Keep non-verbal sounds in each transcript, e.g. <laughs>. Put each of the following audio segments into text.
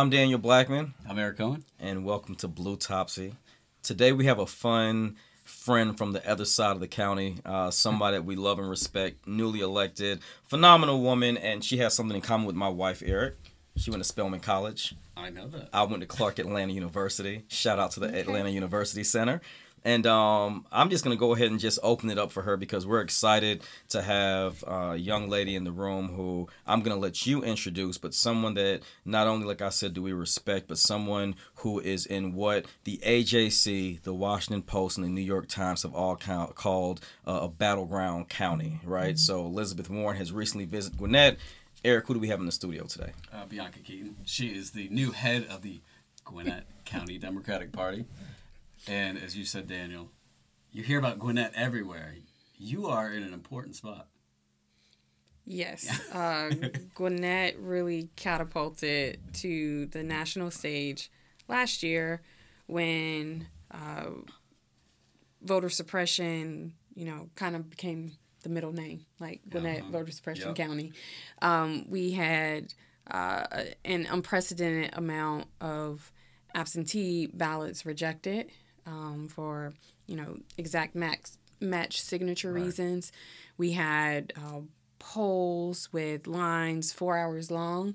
I'm Daniel Blackman. I'm Eric Cohen. And welcome to Blue Topsy. Today we have a fun friend from the other side of the county, uh, somebody that we love and respect, newly elected, phenomenal woman, and she has something in common with my wife, Eric. She went to Spelman College. I know that. I went to Clark Atlanta University. Shout out to the okay. Atlanta University Center. And um, I'm just going to go ahead and just open it up for her because we're excited to have a young lady in the room who I'm going to let you introduce, but someone that not only, like I said, do we respect, but someone who is in what the AJC, the Washington Post, and the New York Times have all count, called uh, a battleground county, right? Mm-hmm. So Elizabeth Warren has recently visited Gwinnett. Eric, who do we have in the studio today? Uh, Bianca Keaton. She is the new head of the Gwinnett County Democratic Party. And as you said, Daniel, you hear about Gwinnett everywhere. You are in an important spot. Yes. uh, <laughs> Gwinnett really catapulted to the national stage last year when uh, voter suppression, you know, kind of became the middle name, like Gwinnett uh-huh. Voter Suppression yep. County. Um, we had uh, an unprecedented amount of absentee ballots rejected um, for you know exact max match signature right. reasons. We had uh, polls with lines four hours long.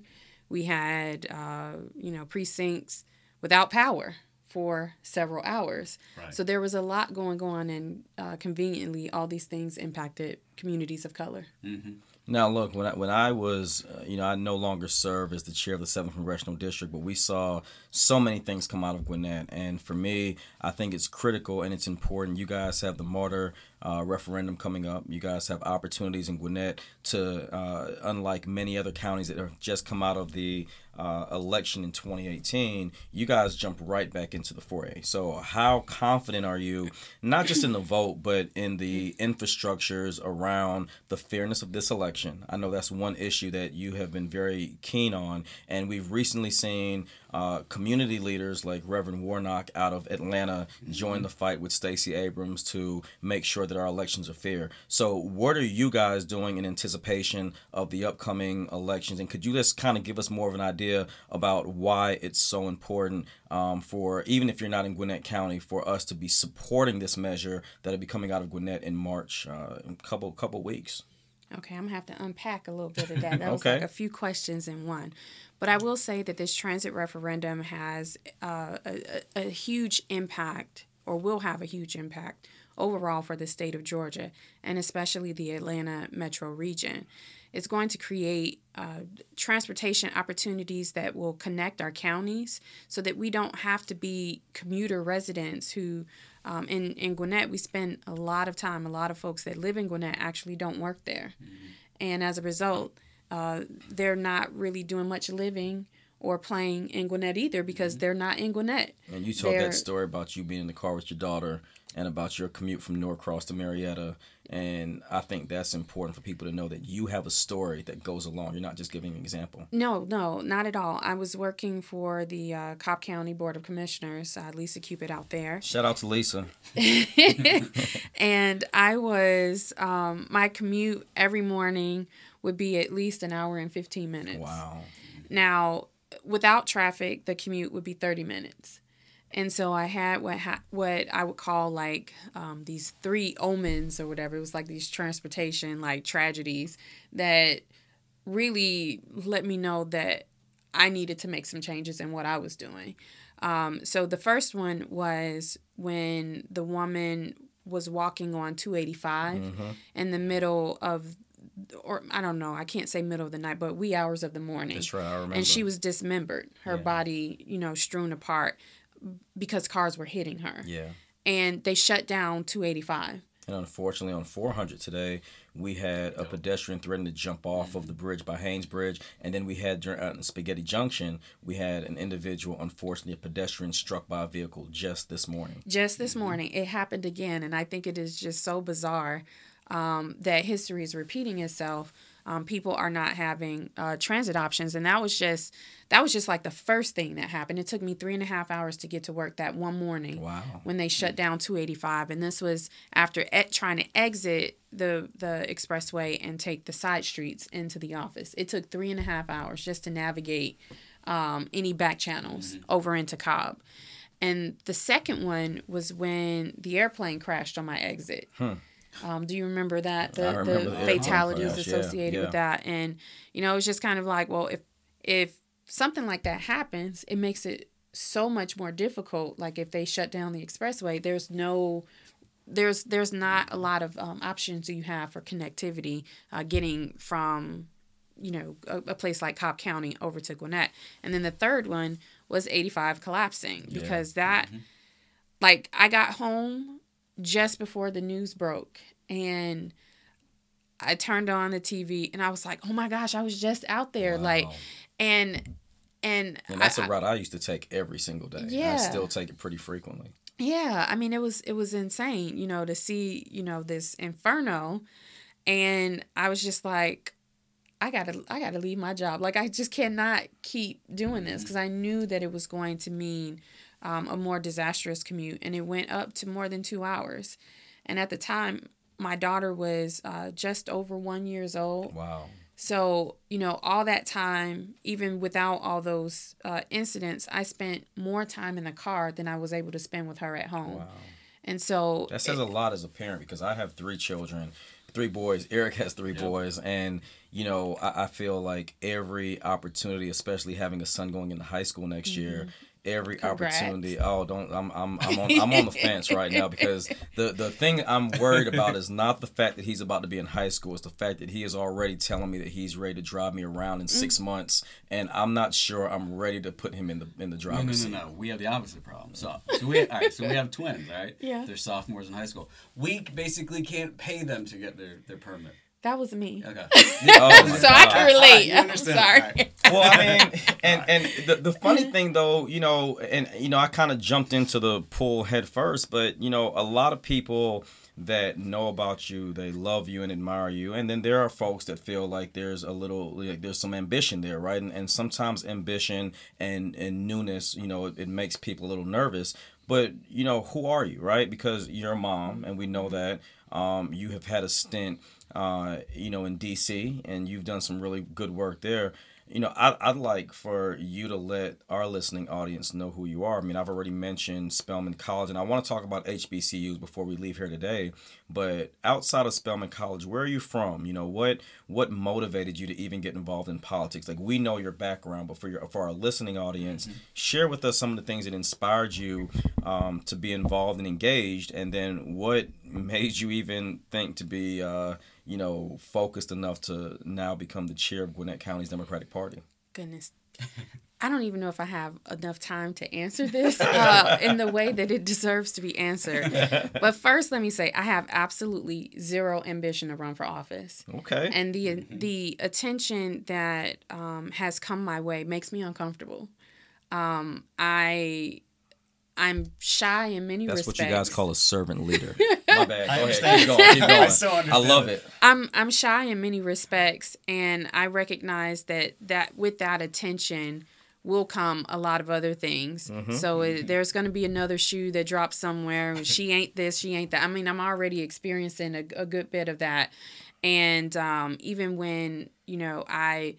We had uh, you know precincts without power for several hours. Right. So there was a lot going on, and uh, conveniently, all these things impacted communities of color. Mm-hmm. Now, look, when I, when I was, uh, you know, I no longer serve as the chair of the 7th Congressional District, but we saw so many things come out of Gwinnett. And for me, I think it's critical and it's important. You guys have the MARTA uh, referendum coming up. You guys have opportunities in Gwinnett to, uh, unlike many other counties that have just come out of the uh, election in 2018, you guys jump right back into the foray. So, how confident are you, not just in the <clears throat> vote, but in the infrastructures around the fairness of this election? I know that's one issue that you have been very keen on, and we've recently seen uh, community leaders like Reverend Warnock out of Atlanta join the fight with Stacey Abrams to make sure that our elections are fair. So, what are you guys doing in anticipation of the upcoming elections? And could you just kind of give us more of an idea about why it's so important um, for, even if you're not in Gwinnett County, for us to be supporting this measure that'll be coming out of Gwinnett in March, uh, in a couple couple weeks? Okay, I'm gonna have to unpack a little bit of that. That <laughs> was okay. like a few questions in one. But I will say that this transit referendum has uh, a, a, huge impact, or will have a huge impact overall for the state of Georgia, and especially the Atlanta metro region. It's going to create uh, transportation opportunities that will connect our counties so that we don't have to be commuter residents who, um, in, in Gwinnett, we spend a lot of time. A lot of folks that live in Gwinnett actually don't work there. Mm-hmm. And as a result, uh, they're not really doing much living or playing in Gwinnett either because mm-hmm. they're not in Gwinnett. And you told they're, that story about you being in the car with your daughter and about your commute from Norcross to Marietta. And I think that's important for people to know that you have a story that goes along. You're not just giving an example. No, no, not at all. I was working for the uh, Cobb County Board of Commissioners, uh, Lisa Cupid out there. Shout out to Lisa. <laughs> <laughs> and I was, um, my commute every morning would be at least an hour and 15 minutes. Wow. Now, without traffic, the commute would be 30 minutes. And so I had what ha- what I would call like um, these three omens or whatever. It was like these transportation like tragedies that really let me know that I needed to make some changes in what I was doing. Um, so the first one was when the woman was walking on 285 mm-hmm. in the middle of or I don't know, I can't say middle of the night, but wee hours of the morning. That's right, I remember. And she was dismembered, her yeah. body, you know, strewn apart because cars were hitting her. Yeah. And they shut down 285. And unfortunately, on 400 today, we had a pedestrian threatening to jump off of the bridge by Haynes Bridge. And then we had during Spaghetti Junction, we had an individual, unfortunately, a pedestrian struck by a vehicle just this morning. Just this mm-hmm. morning. It happened again. And I think it is just so bizarre um, that history is repeating itself. Um, people are not having uh, transit options, and that was just that was just like the first thing that happened. It took me three and a half hours to get to work that one morning. Wow! When they shut down 285, and this was after trying to exit the the expressway and take the side streets into the office. It took three and a half hours just to navigate um, any back channels over into Cobb. And the second one was when the airplane crashed on my exit. Um, do you remember that the, remember the the fatalities crash, associated yeah. with that? And you know, it's just kind of like, well, if if something like that happens, it makes it so much more difficult. Like if they shut down the expressway, there's no there's there's not a lot of um, options you have for connectivity uh, getting from you know a, a place like Cobb County over to Gwinnett, and then the third one was 85 collapsing because that like I got home just before the news broke and I turned on the TV and I was like, "Oh my gosh, I was just out there!" Like, and and And that's a I- I- route I used to take every single day. Yeah. I still take it pretty frequently. Yeah, I mean it was it was insane, you know, to see, you know, this inferno and I was just like I got to I got to leave my job. Like I just cannot keep doing this mm-hmm. cuz I knew that it was going to mean um, a more disastrous commute and it went up to more than 2 hours. And at the time my daughter was uh, just over 1 years old. Wow. So, you know, all that time, even without all those uh, incidents, I spent more time in the car than I was able to spend with her at home. Wow. And so, That says a lot as a parent because I have three children, three boys. Eric has three boys, and you know I, I feel like every opportunity, especially having a son going into high school next year, every. Congrats. opportunity. Oh, don't I'm I'm I'm on, I'm on the fence right now <laughs> because the the thing I'm worried about is not the fact that he's about to be in high school. It's the fact that he is already telling me that he's ready to drive me around in Mm. six months, and I'm not sure I'm ready to put him in the in the No, driver's no, seat. no, no. We have the opposite problem. So, so we all right. So we have twins, right? Yeah. They're sophomores in high school. We basically can't pay them to get their, their permit. That was me. Okay. Oh <laughs> my so I can relate. You I'm sorry. All right. well, I mean, <laughs> and and the the funny thing though, you know, and you know, I kind of jumped into the pool head first, but you know, a lot of people that know about you, they love you and admire you, and then there are folks that feel like there's a little, like there's some ambition there, right? And and sometimes ambition and and newness, you know, it, it makes people a little nervous. But you know, who are you, right? Because you're a mom, and we know that um, you have had a stint uh, you know, in DC, and you've done some really good work there. You know, I, I'd like for you to let our listening audience know who you are. I mean, I've already mentioned Spelman College, and I want to talk about HBCUs before we leave here today. But outside of Spelman College, where are you from? You know, what what motivated you to even get involved in politics? Like we know your background, but for your for our listening audience, share with us some of the things that inspired you um, to be involved and engaged, and then what made you even think to be uh, you know, focused enough to now become the chair of Gwinnett County's Democratic Party? Goodness. <laughs> I don't even know if I have enough time to answer this uh, in the way that it deserves to be answered. <laughs> But first, let me say I have absolutely zero ambition to run for office. Okay. and the the attention that um, has come my way makes me uncomfortable. Um, I I'm shy in many That's respects. what you guys call a servant leader. <laughs> My bad. I Go ahead. Keep going. Keep <laughs> I so I love it. it. I'm I'm shy in many respects, and I recognize that that with that attention will come a lot of other things. So it, there's going to be another shoe that drops somewhere. She ain't this, she ain't that. I mean, I'm already experiencing a, a good bit of that, and um, even when you know I.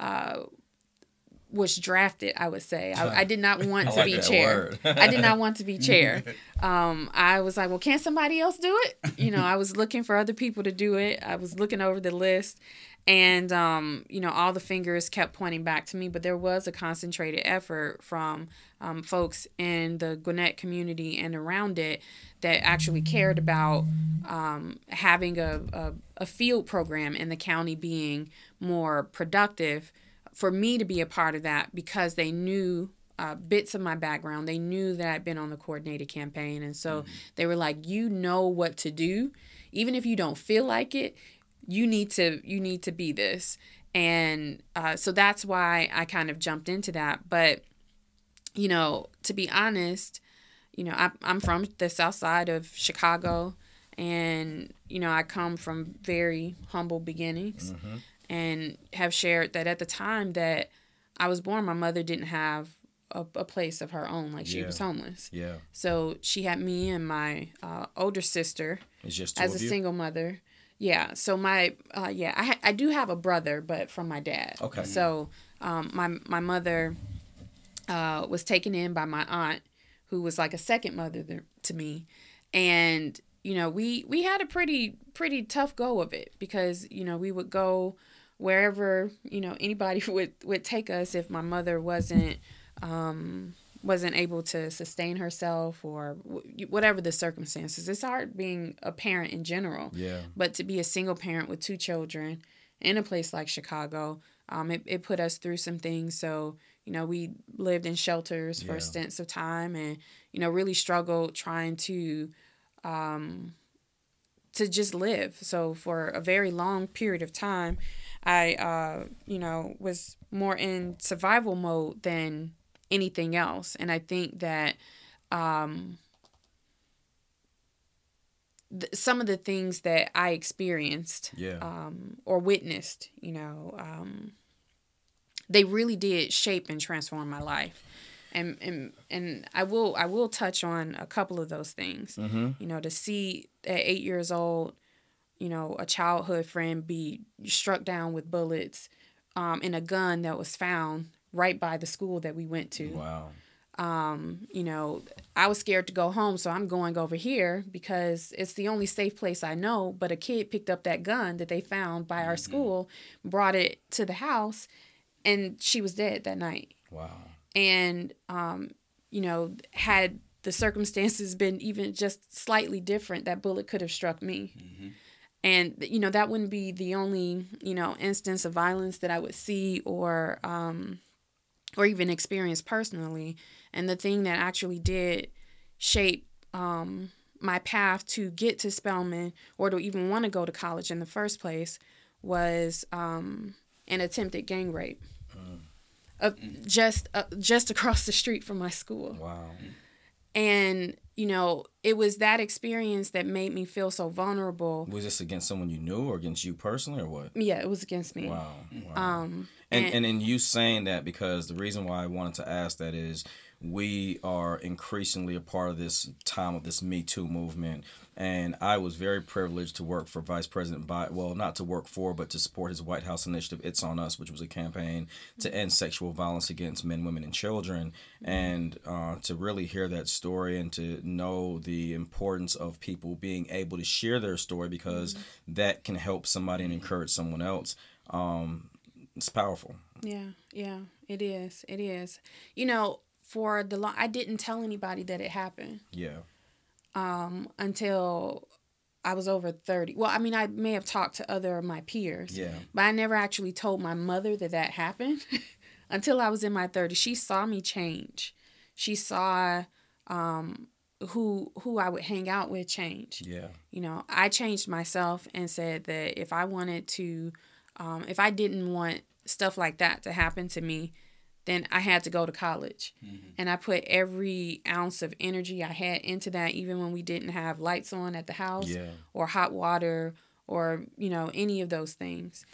Uh, was drafted, I would say. I, I did not <laughs> want to like be chair. <laughs> I did not want to be <laughs> chair. Um, I was like, well, can't somebody else do it? You know, I was looking for other people to do it. I was looking over the list, and um, you know, all the fingers kept pointing back to me. But there was a concentrated effort from um, folks in the Gwinnett community and around it that actually cared about um, having a, a, a field program in the county being more productive for me to be a part of that because they knew uh, bits of my background. They knew that I'd been on the coordinated campaign. And so they were like, you know what to do. Even if you don't feel like it, you need to you need to be this. And uh, so that's why I kind of jumped into that. But, you know, to be honest, you know, I, I'm from the south side of Chicago. And, you know, I come from very humble beginnings and have shared that at the time that I was born, my mother didn't have a, a place of her own. Like she Yeah. was homeless. Yeah. So she had me and my uh, older sister as a you. single mother. Yeah. So my uh, yeah, I ha- I do have a brother, but from my dad. Okay. So um, my my mother uh, was taken in by my aunt, who was like a second mother th- to me, and you know we we had a pretty pretty tough go of it because you know we would go wherever you know anybody <laughs> would would take us if my mother wasn't um wasn't able to sustain herself or w- whatever the circumstances it's hard being a parent in general Yeah. but to be a single parent with two children in a place like chicago um, it, it put us through some things so you know we lived in shelters for Yeah. stints of time and you know really struggled trying to um, to just live. So for a very long period of time, I uh, you know was more in survival mode than anything else, and I think that um, th- some of the things that I experienced Yeah. um, or witnessed, you know, um, they really did shape and transform my life. And, and and I will I will touch on a couple of those things. mm-hmm. You know, to see at eight years old, you know, a childhood friend be struck down with bullets, um, in a gun that was found right by the school that we went to Wow. um, you know, I was scared to go home, so I'm going over here because it's the only safe place I know. But a kid picked up that gun that they found by our school, brought it to the house, and she was dead that night. Wow. And, um, you know, had the circumstances been even just slightly different, that bullet could have struck me. And, you know, that wouldn't be the only, you know, instance of violence that I would see or, um, or even experience personally. And the thing that actually did shape um, my path to get to Spelman or to even want to go to college in the first place was um, an attempted gang rape. Uh, just uh, just across the street from my school Wow. And you know it was that experience that made me feel so vulnerable Was this against someone you knew or against you personally or what? yeah it was against me Wow. wow. um and, and- and in you saying that because the reason why I wanted to ask that is we are increasingly a part of this time of this Me Too movement, and I was very privileged to work for Vice President Biden. Well, not to work for, but to support his White House initiative, "It's on Us," which was a campaign to end sexual violence against men, women, and children. And uh, to really hear that story and to know the importance of people being able to share their story because that can help somebody and encourage someone else. Um, it's powerful. Yeah, yeah, it is. It is. You know, for the long, I didn't tell anybody that it happened Yeah. um, until I was over thirty. Well, I mean, I may have talked to other of my peers, Yeah. but I never actually told my mother that that happened <laughs> until I was in my thirties. She saw me change. She saw um, who who I would hang out with change. Yeah. you know i changed myself and said that if i wanted to um, if i didn't want stuff like that to happen to me then i had to go to college and i put every ounce of energy i had into that even when we didn't have lights on at the house Yeah. or hot water or you know any of those things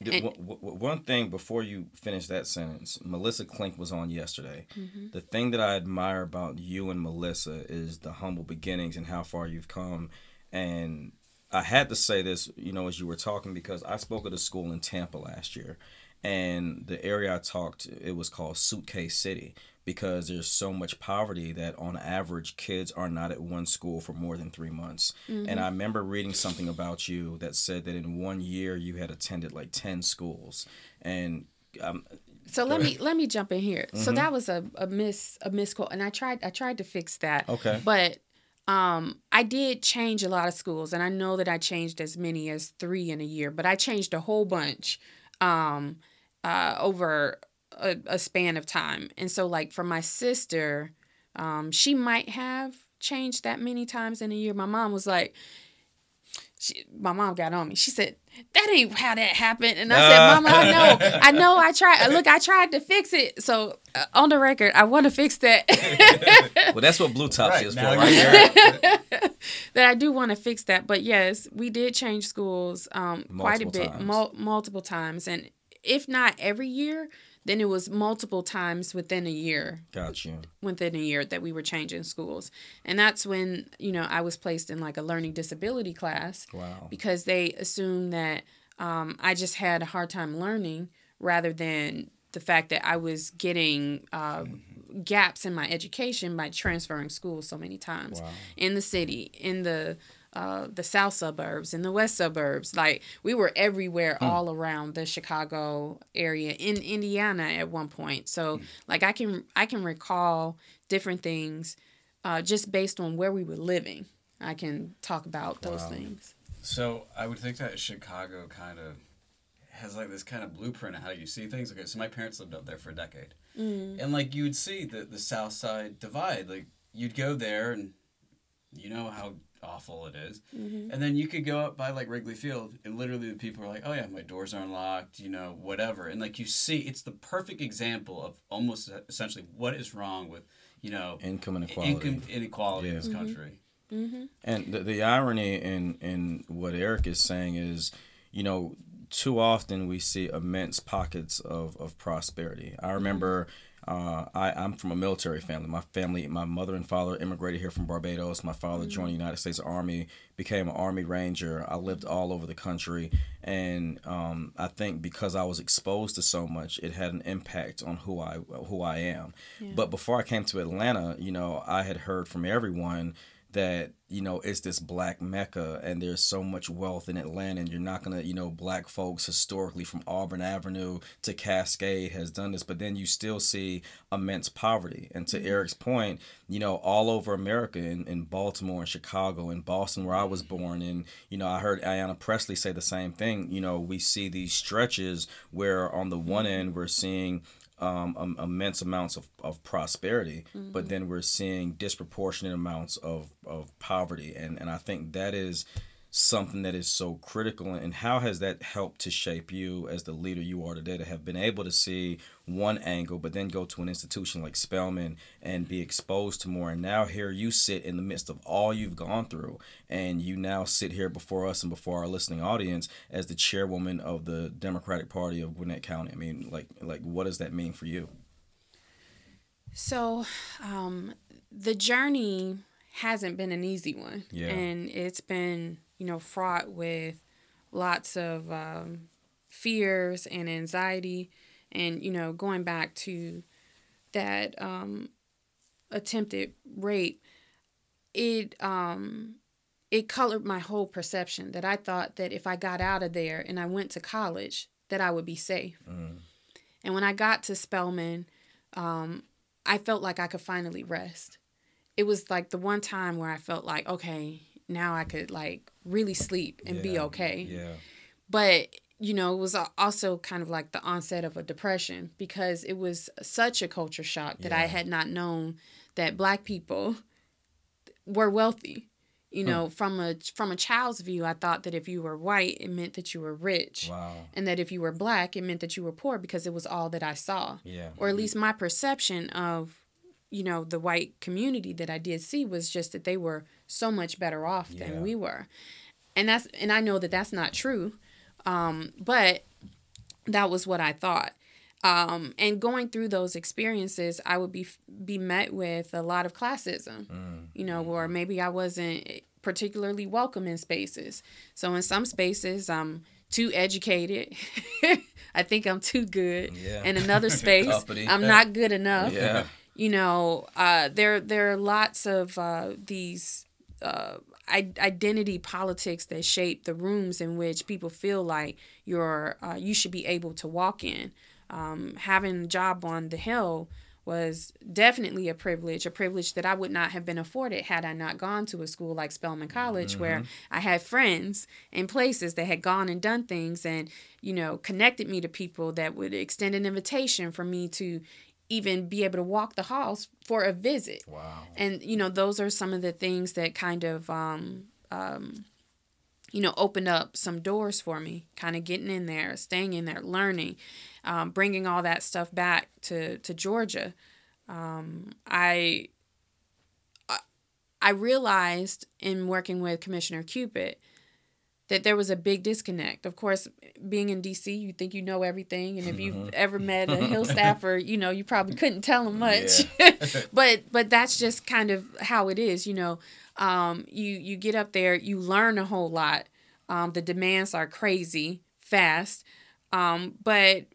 And- one thing before you finish that sentence, Melissa Clink was on yesterday. Mm-hmm. The thing that I admire about you and Melissa is the humble beginnings and how far you've come. And I had to say this, you know, as you were talking, because I spoke at a school in Tampa last year. And the area I talked, it was called Suitcase City because there's so much poverty that on average kids are not at one school for more than three months. And I remember reading something about you that said that in one year you had attended like 10 schools. And um, so let me let me jump in here so that was a, a miss a misquote and i tried i tried to fix that Okay. but um i did change a lot of schools and i know that i changed as many as three in a year but i changed a whole bunch um uh over a, a span of time. And so like for my sister um she might have changed that many times in a year. My mom was like she, my mom got on me. She said, "That ain't how that happened." And I said, "Mama, I know, <laughs> I know. I tried. Look, I tried to fix it. So uh, on the record, I want to fix that. <laughs> well, that's what Blue Tops Right, is for, now right <laughs> that I do want to fix that. But yes, we did change schools um, quite a bit, times. mul- multiple times, and if not every year, then it was multiple times within a year Gotcha. within a year that we were changing schools and that's when you know i was placed in like a learning disability class Wow. because they assumed that um, i just had a hard time learning rather than the fact that i was getting uh, gaps in my education by transferring schools so many times Wow. in the city in the uh, the south suburbs and the west suburbs. Like we were everywhere all around the chicago area in indiana at one point. So like i can i can recall different things uh, just based on where we were living. I can talk about those Wow. things. So I would think that Chicago kind of has like this kind of blueprint of how you see things. Okay, so my parents lived up there for a decade, and like you would see the the South Side divide. Like you'd go there, and you know how awful it is. Mm-hmm. and then you could go up by like Wrigley Field, and literally the people are like, "Oh yeah, my doors are unlocked," you know, whatever. And like you see, it's the perfect example of almost essentially what is wrong with you know Income inequality. income inequality in Yeah. this country. Mm-hmm. And the, the irony in in what Eric is saying is, you know, too often we see immense pockets of, of prosperity. I remember uh, I, I'm from a military family. My family, my mother and father immigrated here from Barbados. My father joined the United States Army, became an Army Ranger. I lived all over the country. And um, I think because I was exposed to so much, it had an impact on who I who I am. But before I came to Atlanta, you know, I had heard from everyone that you know it's this black mecca and there's so much wealth in atlanta and you're not gonna you know black folks historically from auburn avenue to cascade has done this but then you still see immense poverty. And to mm-hmm. eric's point you know all over america in, in baltimore and chicago and boston where i was mm-hmm. born and you know i heard ayanna pressley say the same thing. You know we see these stretches where on the one mm-hmm. end we're seeing um, um, immense amounts of, of prosperity, but then we're seeing disproportionate amounts of, of poverty. And, and I think that is something that is so critical. And how has that helped to shape you as the leader you are today to have been able to see one angle, but then go to an institution like Spelman and be exposed to more? And now here you sit in the midst of all you've gone through, and you now sit here before us and before our listening audience as the chairwoman of the Democratic Party of Gwinnett County. I mean, like, like what does that mean for you? So, um, the journey hasn't been an easy one. Yeah. And it's been, you know, fraught with lots of um, fears and anxiety. And, you know, going back to that um, attempted rape, it, um, it colored my whole perception that I thought that if I got out of there and I went to college, that I would be safe. And when I got to Spelman, um, I felt like I could finally rest. It was like the one time where I felt like, okay, now I could like really sleep and be okay. Yeah. But, you know, it was also kind of like the onset of a depression because it was such a culture shock that I had not known that black people were wealthy. You know, from a from a child's view, I thought that if you were white, it meant that you were rich Wow. and that if you were black, it meant that you were poor because it was all that I saw. Yeah. Or at least my perception of, you know, the white community that I did see was just that they were so much better off Yeah. than we were. And that's and I know that that's not true. Um, but that was what I thought. Um, and going through those experiences, I would be be met with a lot of classism, you know, or maybe I wasn't particularly welcome in spaces. So in some spaces, I'm too educated. <laughs> I think I'm too good. Yeah. In another <laughs> space, I'm not good enough Yeah. You know uh, there there are lots of uh, these uh, identity politics that shape the rooms in which people feel like you're uh, you should be able to walk in. Um, having a job on the hill was definitely a privilege, a privilege that I would not have been afforded had I not gone to a school like Spelman College, where I had friends in places that had gone and done things and, you know, connected me to people that would extend an invitation for me to even be able to walk the halls for a visit. Wow. And, you know, those are some of the things that kind of, um, um, you know, opened up some doors for me, kind of getting in there, staying in there, learning, um, bringing all that stuff back to, to Georgia. Um, I, I- I realized in working with Commissioner Cupid that there was a big disconnect. Of course, being in DC, you think you know everything, and if you've mm-hmm. ever met a hill <laughs> staffer, you know you probably couldn't tell them much. Yeah. <laughs> <laughs> but but that's just kind of how it is. You know, um, you you get up there, you learn a whole lot. Um, the demands are crazy fast, um, but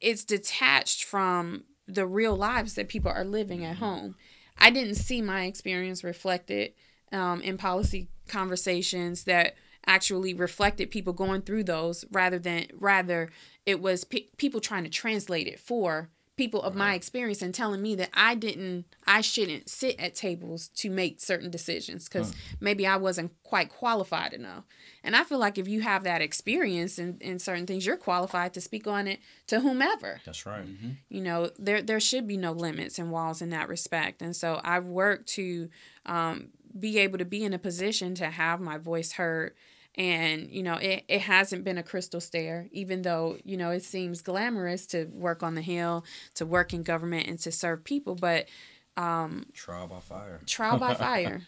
it's detached from the real lives that people are living at mm-hmm. home. I didn't see my experience reflected um, in policy conversations that actually reflected people going through those rather than rather it was pe- people trying to translate it for people of right. my experience and telling me that I didn't I shouldn't sit at tables to make certain decisions cuz huh. maybe I wasn't quite qualified enough. And I feel like if you have that experience in, in certain things you're qualified to speak on it to whomever. That's right. Mm-hmm. You know, there there should be no limits and walls in that respect. And so I've worked to um, be able to be in a position to have my voice heard. And you know it, it hasn't been a crystal stair even though you know it seems glamorous to work on the hill to work in government and to serve people but um trial by fire. trial by <laughs> fire.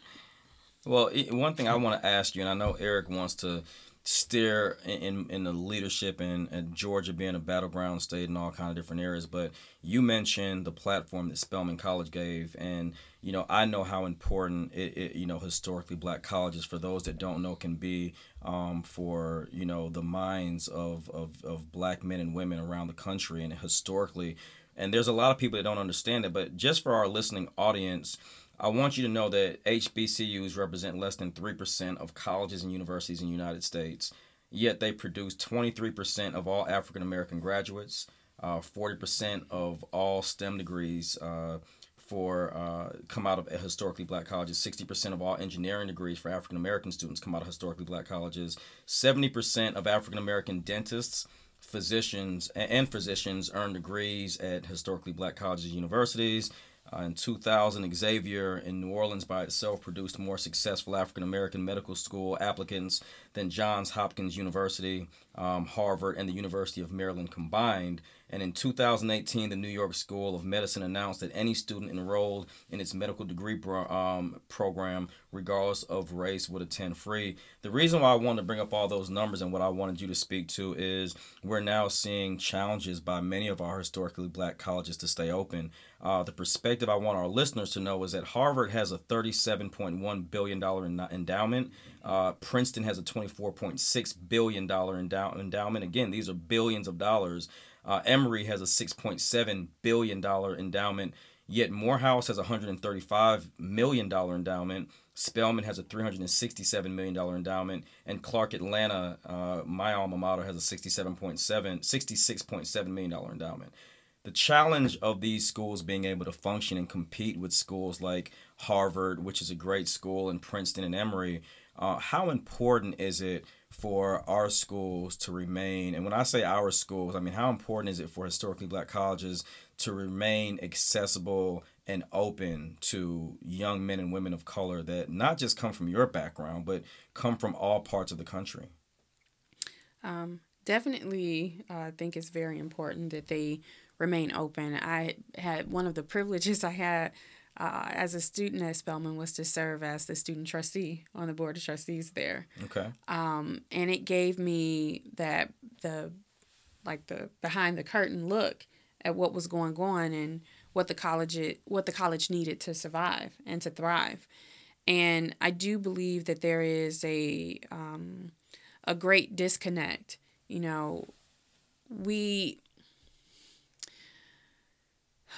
Well one thing i want to ask you and i know eric wants to steer in, in the leadership and, and Georgia being a battleground state in all kind of different areas. But you mentioned the platform that Spelman College gave, and you know I know how important it, it you know historically black colleges for those that don't know can be um, for you know the minds of, of of black men and women around the country and historically. And there's a lot of people that don't understand it, but just for our listening audience I want you to know that HBCUs represent less than 3% of colleges and universities in the United States, yet they produce 23% of all African American graduates, uh, 40% of all STEM degrees uh, for uh, come out of historically black colleges, 60% of all engineering degrees for African American students come out of historically black colleges, 70% of African American dentists physicians and physicians earn degrees at historically black colleges and universities. Uh, in 2000, Xavier in New Orleans by itself produced more successful African American medical school applicants than Johns Hopkins University, um, Harvard, and the University of Maryland combined. And in 2018, the New York School of Medicine announced that any student enrolled in its medical degree um, program, regardless of race, would attend free. The reason why I wanted to bring up all those numbers and what I wanted you to speak to is we're now seeing challenges by many of our historically black colleges to stay open. Uh, the perspective I want our listeners to know is that Harvard has a $37.1 billion endowment. Uh, Princeton has a $24.6 billion endow- endowment. Again, these are billions of dollars. Uh, Emory has a $6.7 billion endowment. Yet Morehouse has a $135 million endowment. Spelman has a $367 million endowment. And Clark Atlanta, uh, my alma mater, has a $67.7, $66.7 million endowment the challenge of these schools being able to function and compete with schools like Harvard, which is a great school, and Princeton and Emory, uh, how important is it for our schools to remain? And when I say our schools, I mean how important is it for historically black colleges to remain accessible and open to young men and women of color that not just come from your background, but come from all parts of the country? Um, definitely, uh, I think it's very important that they remain open. I had one of the privileges I had uh, as a student at Spelman was to serve as the student trustee on the board of trustees there. Okay. Um, and it gave me that the like the behind the curtain look at what was going on and what the college it, what the college needed to survive and to thrive. And I do believe that there is a um, a great disconnect. You know, we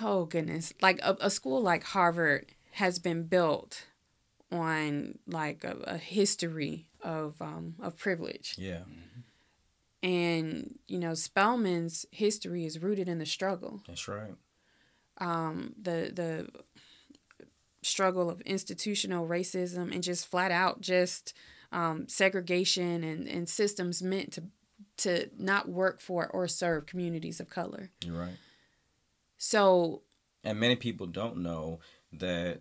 oh goodness. Like a, a school like harvard has been built on like a, a history of um, of privilege. Yeah. And you know spelman's history is rooted in the struggle. That's right. Um, the the struggle of institutional racism and just flat out just um, segregation and, and systems meant to to not work for or serve communities of color. You're right. So, and many people don't know that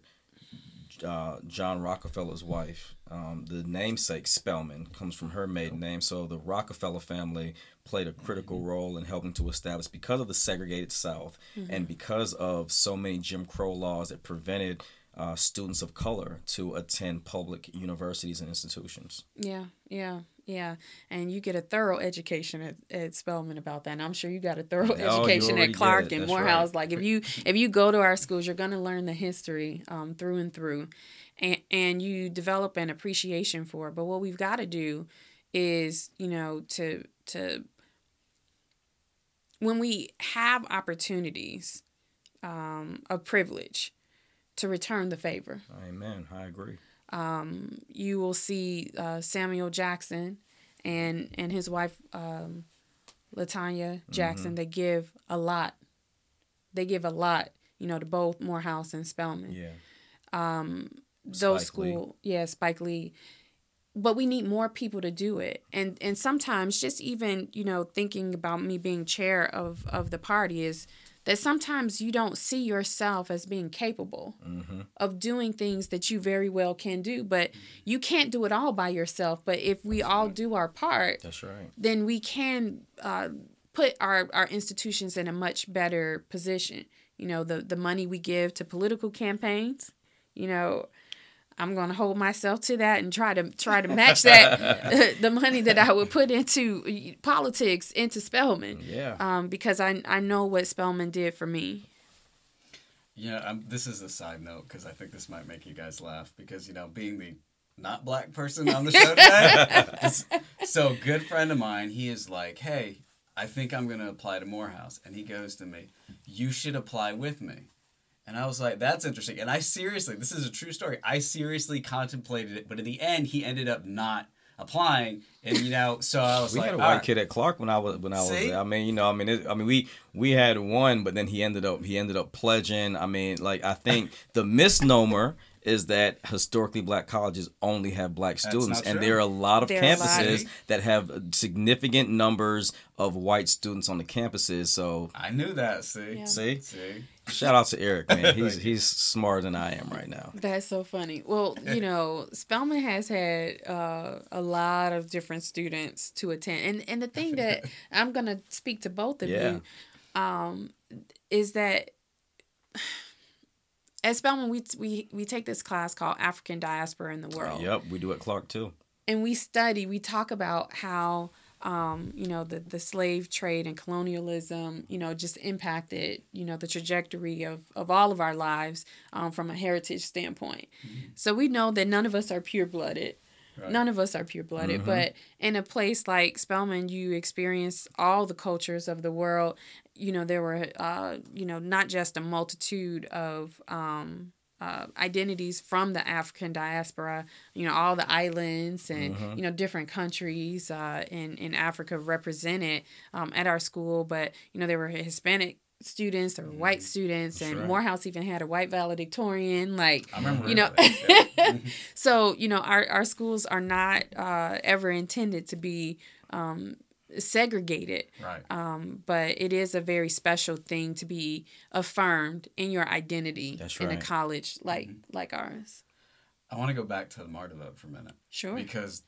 uh, John Rockefeller's wife, um, the namesake Spelman, comes from her maiden name. So the Rockefeller family played a critical mm-hmm. role in helping to establish, because of the segregated South mm-hmm. and because of so many Jim Crow laws that prevented uh, students of color to attend public universities and institutions. Yeah, yeah, yeah. And you get a thorough education at, at Spelman about that. And I'm sure you got a thorough Oh, education at Clark and Morehouse. right. Like if you if you go to our schools, you're gonna learn the history um, through and through. And and you develop an appreciation for it. But what we've got to do is, you know, to to when we have opportunities um, of privilege to return the favor Amen. I agree. um, you will see uh, Samuel Jackson and and his wife um, Latanya Jackson. They give a lot. They give a lot, you know, to both Morehouse and Spelman. Yeah. Those Spike Lee. school, yeah, Spike Lee. But we need more people to do it, and and sometimes just even you know thinking about me being chair of of the party is that sometimes you don't see yourself as being capable of doing things that you very well can do, but you can't do it all by yourself. But if we all do our part, That's right. then we can uh, put our, our institutions in a much better position. You know, the, the money we give to political campaigns, you know, I'm going to hold myself to that and try to try to match that <laughs> the money that I would put into politics into Spelman. Yeah. Um, because I I know what Spelman did for me. Know, I'm, this is a side note because I think this might make you guys laugh because you know, being the not black person on the show <laughs> today. so, good friend of mine, he is like, "Hey, I think I'm gonna apply to Morehouse," and he goes to me, "You should apply with me." And I was like, "That's interesting." And I seriously, this is a true story. I seriously contemplated it, but in the end, he ended up not applying. And you know, so I was We like, had a white right." kid at Clark when I was when I was See? there. I mean, you know, I mean, it, I mean, we we had one, but then he ended up he ended up pledging. I mean, like I think <laughs> the misnomer is that historically black colleges only have black students, and there are a lot of There are a lot. campuses that have significant numbers of white students on the campuses. So, I knew that. See, Yeah. see, see. Shout out to Eric, man. <laughs> He's he's smarter than I am right now. That's so funny. Well, you know, Spelman has had uh, a lot of different students to attend, and and the thing that <laughs> I'm gonna speak to both of Yeah. you, um, is that at Spelman we we we take this class called African Diaspora in the World, Yep, we do at Clark too. and we study. We talk about how. Um, you know the, the slave trade and colonialism you know just impacted you know the trajectory of, of all of our lives um, from a heritage standpoint so we know that none of us are pure blooded. Right. None of us are pure blooded. But in a place like Spelman, you experience all the cultures of the world. You know, there were, uh, you know, not just a multitude of um, uh, identities from the African diaspora, you know, all the islands and, you know, different countries uh, in, in Africa represented um, at our school. But, you know, there were Hispanic students, there were white students, That's and right. Morehouse even had a white valedictorian. Like, you know <laughs> so you know our, our schools are not uh, ever intended to be um, segregated right. um, but it is a very special thing to be affirmed in your identity That's in a college like like ours I want to go back to the MARTA vote for a minute. Sure. Because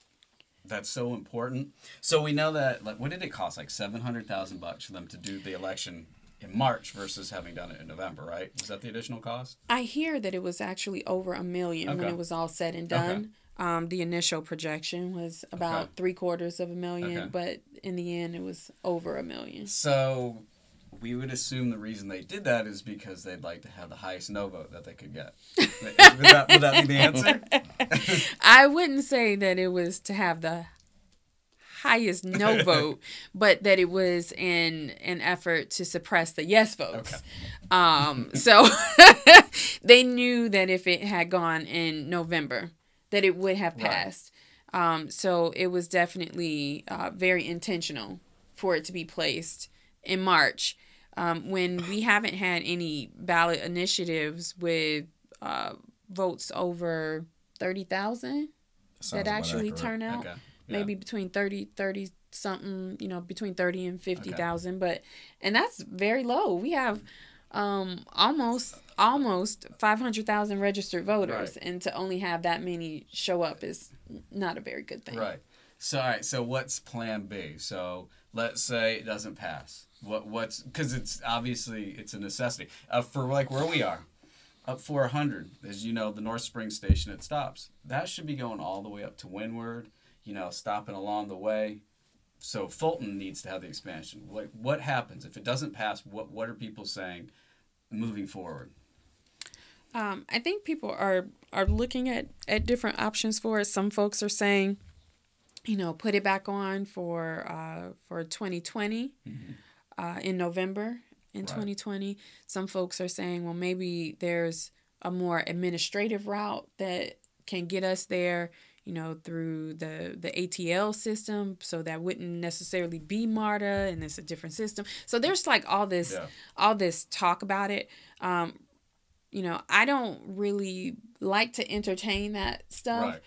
that's so important. So we know that like what did it cost? Like seven hundred thousand bucks for them to do the election in March versus having done it in November, right? Was that the additional cost? i hear that it was actually over a million when it was all said and done um, the initial projection was about Okay. three quarters of a million Okay. but in the end it was over a million So we would assume the reason they did that is because they'd like to have the highest no vote that they could get. would, that, would that be the answer? <laughs> I wouldn't say that it was to have the highest no <laughs> vote, but that it was in an effort to suppress the yes votes. Okay. Um, so <laughs> they knew that if it had gone in November, that it would have Right. passed. Um, so it was definitely uh, very intentional for it to be placed in March um, when we <sighs> haven't had any ballot initiatives with uh, votes over 30,000 Sounds that actually accurate. turn out Okay. Yeah. maybe between 30 30 something you know between 30 and 50,000 but and that's very low we have um almost almost 500,000 registered voters Right. and to only have that many show up is not a very good thing Right. So all right. So what's Plan B? So let's say it doesn't pass. What what's because it's obviously it's a necessity uh, for like where we are. up 400, as you know, the North Spring station it stops. That should be going all the way up to Windward, you know, stopping along the way. So Fulton needs to have the expansion. What what happens if it doesn't pass? What what are people saying moving forward? Um, I think people are are looking at at different options for it. Some folks are saying, you know, put it back on for uh, for 2020 mm-hmm. uh, in November in right. 2020. Some folks are saying, well, maybe there's a more administrative route that can get us there you know, through the the ATL system, so that wouldn't necessarily be MARTA, and it's a different system. So there's like all this yeah. all this talk about it. Um, you know, I don't really like to entertain that stuff. Right.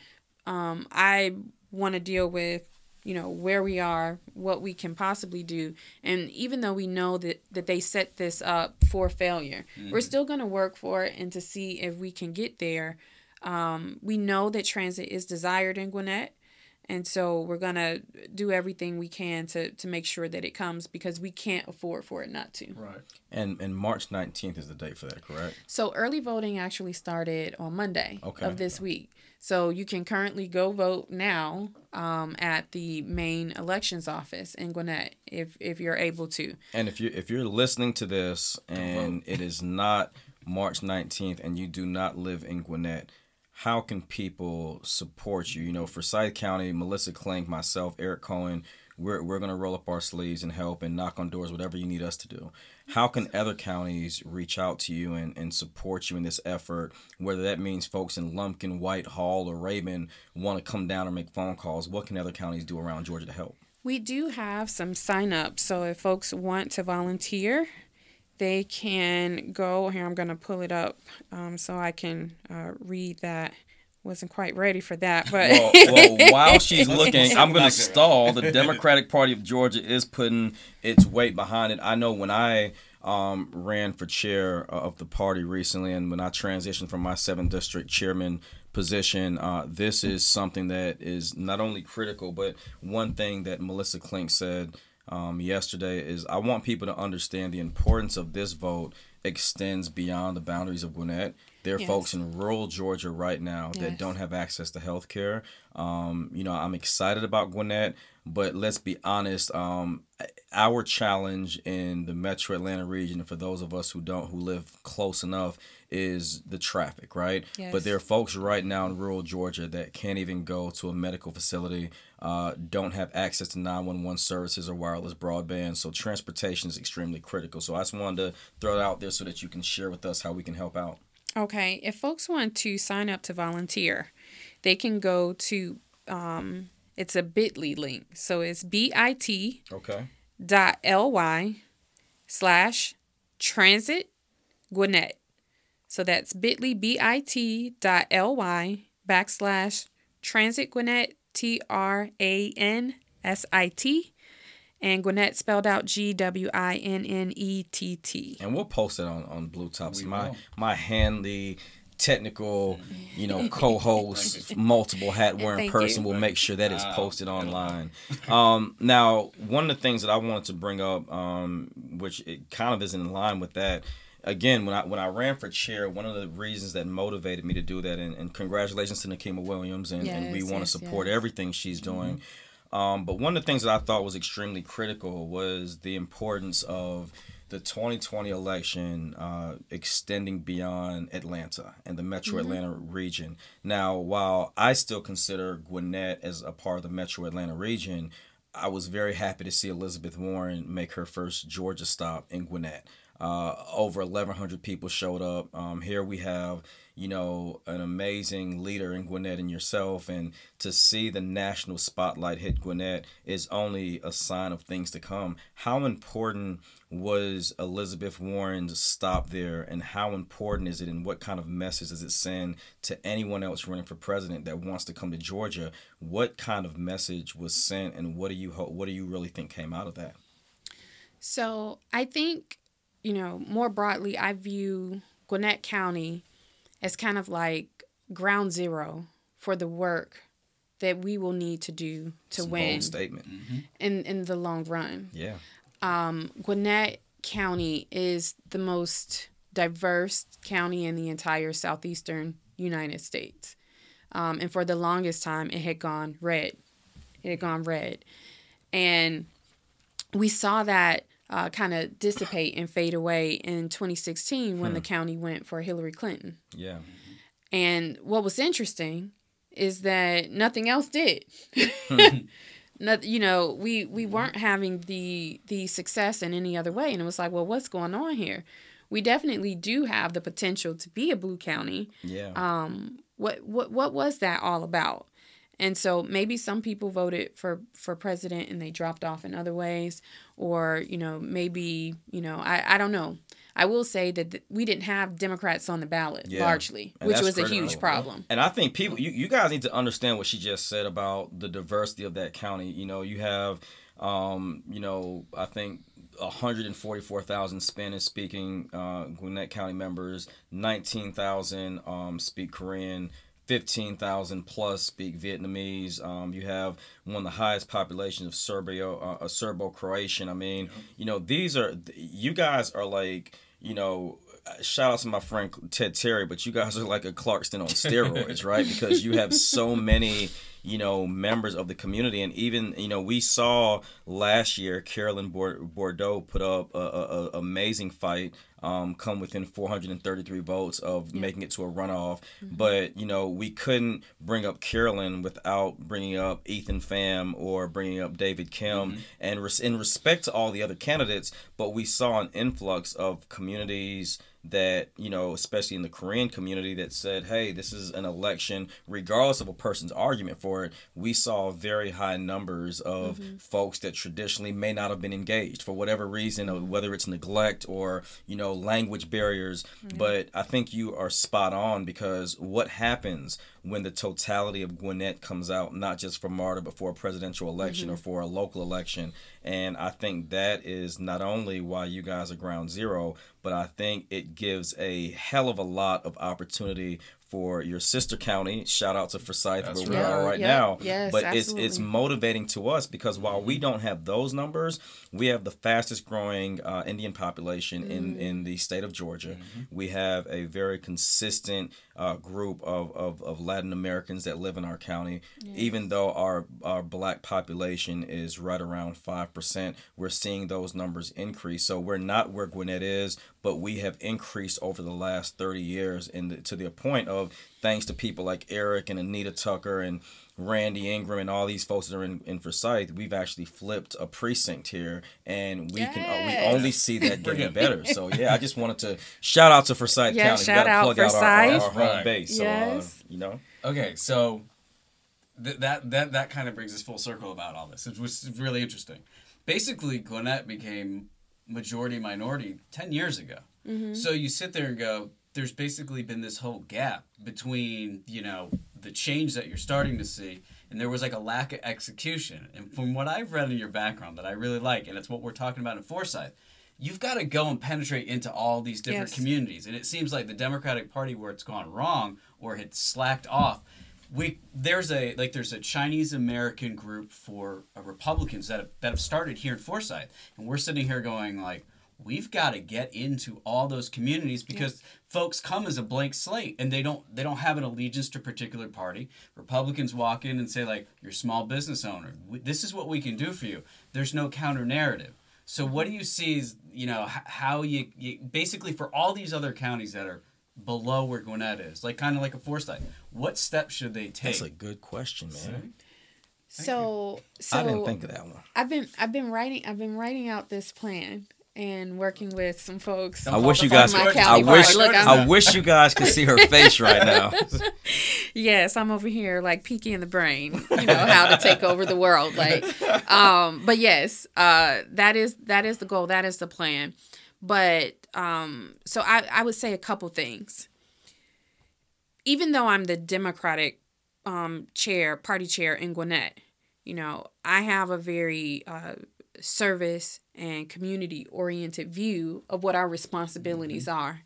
Um, I want to deal with you know where we are what we can possibly do and even though we know that that they set this up for failure mm-hmm. we're still going to work for it and to see if we can get there um, we know that transit is desired in Gwinnett. And so we're going to do everything we can to, to make sure that it comes because we can't afford for it not to. Right. And and March 19th is the date for that, correct? So early voting actually started on Monday okay. of this week. So you can currently go vote now um, at the main elections office in Gwinnett if if you're able to. And if you if you're listening to this and it is not March 19th and you do not live in Gwinnett, how can people support you? You know, for Forsyth County, Melissa Clink, myself, Eric Cohen, we're, we're going to roll up our sleeves and help and knock on doors, whatever you need us to do. How can other counties reach out to you and, and support you in this effort, whether that means folks in Lumpkin, Whitehall, or Rabun want to come down or make phone calls? What can other counties do around Georgia to help? We do have some sign ups. So if folks want to volunteer, they can go here i'm going to pull it up um, so i can uh, read that. Wasn't quite ready for that but well, <laughs> well while she's looking i'm going to stall. The <laughs> democratic party of georgia is putting its weight behind it. I know when i um, ran for chair of the party recently and when i transitioned from my 7th district chairman position uh, this is something that is not only critical but one thing that melissa clink said um, yesterday is I want people to understand the importance of this vote extends beyond the boundaries of Gwinnett. There are yes. folks in rural Georgia right now yes. that don't have access to health care. Um, you know, I'm excited about Gwinnett, but let's be honest. Um, our challenge in the Metro Atlanta region, for those of us who don't, who live close enough, is the traffic, right? Yes. But there are folks right now in rural Georgia that can't even go to a medical facility, uh, don't have access to 911 services or wireless broadband. So transportation is extremely critical. So I just wanted to throw it out there so that you can share with us how we can help out. Okay. If folks want to sign up to volunteer, they can go to, um, it's a bit.ly link. So it's bit okay. dot ly slash transit Gwinnett. So that's bit.ly, B-I-T dot L-Y backslash Transit Gwinnett, T-R-A-N-S-I-T. And Gwinnett spelled out G W I N N E T T. And we'll post it on, on Blue Tops. My my handy technical, you know, co-host, multiple hat wearing person will make sure that it's posted online. Um, now, one of the things that I wanted to bring up, um, which it kind of is in line with that, again, when I when I ran for chair, one of the reasons that motivated me to do that, and, and congratulations to Nikema Williams, and, yes, and we want to yes, support yes. everything she's doing. Mm-hmm. Um, but one of the things that I thought was extremely critical was the importance of the 2020 election uh, extending beyond Atlanta and the Metro mm-hmm. Atlanta region. Now, while I still consider Gwinnett as a part of the Metro Atlanta region, I was very happy to see Elizabeth Warren make her first Georgia stop in Gwinnett. Uh, over 1,100 people showed up. Um, here we have, you know, an amazing leader in Gwinnett and yourself. And to see the national spotlight hit Gwinnett is only a sign of things to come. How important was Elizabeth Warren's stop there? And how important is it? And what kind of message does it send to anyone else running for president that wants to come to Georgia? What kind of message was sent? And what do you, ho- what do you really think came out of that? So I think you know, more broadly, I view Gwinnett County as kind of like ground zero for the work that we will need to do to win statement mm-hmm. in in the long run. Yeah. Um, Gwinnett County is the most diverse county in the entire southeastern United States. Um, and for the longest time, it had gone red. It had gone red. And we saw that uh, kind of dissipate and fade away in 2016 when the county went for Hillary Clinton. Yeah. And what was interesting is that nothing else did. <laughs> Not, you know, we we weren't having the the success in any other way, and it was like, well, what's going on here? We definitely do have the potential to be a blue county. Yeah. Um, what what what was that all about? And so maybe some people voted for for president and they dropped off in other ways, or you know maybe you know I I don't know. I will say that th- we didn't have Democrats on the ballot Yeah. largely, And which was a huge problem. And I think people, you, you guys need to understand what she just said about the diversity of that county. You know, you have, um, you know, I think 144,000 Spanish speaking uh, Gwinnett County members, 19,000 um, speak Korean. 15,000 plus speak Vietnamese. Um, you have one of the highest populations of uh, uh, Serbo-Croatian. I mean, you know, these are, you guys are like, you know, shout out to my friend Ted Terry, but you guys are like a Clarkston on steroids, right? <laughs> Because you have so many, you know, members of the community, and even you know, we saw last year Carolyn Bourdeaux put up a, a, a amazing fight. Um, come within 433 votes of making it to a runoff, but you know we couldn't bring up Carolyn without bringing up Ethan Pham or bringing up David Kim, and res- in respect to all the other candidates, but we saw an influx of communities that you know especially in the korean community that said hey this is an election regardless of a person's argument for it we saw very high numbers of mm-hmm. folks that traditionally may not have been engaged for whatever reason uh, whether it's neglect or you know language barriers. Mm-hmm. But i think you are spot on because what happens when the totality of Gwinnett comes out, not just for MARTA, but for a presidential election mm-hmm. or for a local election. And I think that is not only why you guys are ground zero, but I think it gives a hell of a lot of opportunity for your sister county. Shout out to Forsyth, That's where we right. are right Yeah, now. yes, but it's it's motivating to us because while we don't have those numbers, we have the fastest growing uh, Indian population in, Mm. in the state of Georgia. We have a very consistent uh, group of, of, of Latin Americans that live in our county. Even though our, our black population is right around 5%, we're seeing those numbers increase. So we're not where Gwinnett is, but we have increased over the last 30 years and to the point of thanks to people like Eric and Anita Tucker and Randy Ingram and all these folks that are in, in Forsyth, we've actually flipped a precinct here, and we can uh, we only see that getting better. So yeah, I just wanted to shout out to Forsyth Yeah, County. shout we out gotta plug out our, our, our home Right. base. So Yes. uh, you know, Okay, so th- that that that kind of brings us full circle about all this, which was really interesting. Basically, Gwinnett became majority minority ten years ago. So you sit there and go, "There's basically been this whole gap between you know the change that you're starting to see, and there was like a lack of execution." And from what I've read in your background that I really like, and it's what we're talking about in Forsyth. You've got to go and penetrate into all these different Yes. communities, and it seems like the Democratic Party, where it's gone wrong or had slacked off, we there's a like there's a Chinese American group for uh, Republicans that have, that have started here in Forsyth, and we're sitting here going like, we've got to get into all those communities because folks come as a blank slate and they don't they don't have an allegiance to a particular party. Republicans walk in and say like, you're a small business owner. We, this is what we can do for you. There's no counter narrative. So what do you see is you know how you, you basically for all these other counties that are below where Gwinnett is, like kind of like a Forsyth, what steps should they take? that's a good question, man. So, so I didn't think of that one. I've been I've been writing I've been writing out this plan and working with some folks. I wish you guys. Could, I wish. Look, I'm- I wish you guys could see her <laughs> face right now. <laughs> Yes, I'm over here like peeking in the brain, you know, how to take over the world. Like, um, but yes, uh, that is that is the goal. That is the plan. But um, so I I would say a couple things. Even though I'm the Democratic um, chair, party chair in Gwinnett, you know, I have a very uh, service and community oriented view of what our responsibilities are.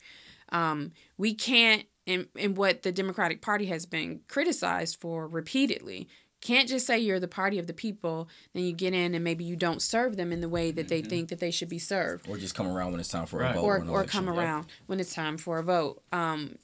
Um, we can't, and, and what the Democratic Party has been criticized for repeatedly, can't just say you're the party of the people, then you get in and maybe you don't serve them in the way that they Mm-hmm. think that they should be served Or just come around when it's time for Right. a vote. or an or election. come Yep. around when it's time for a vote. Um,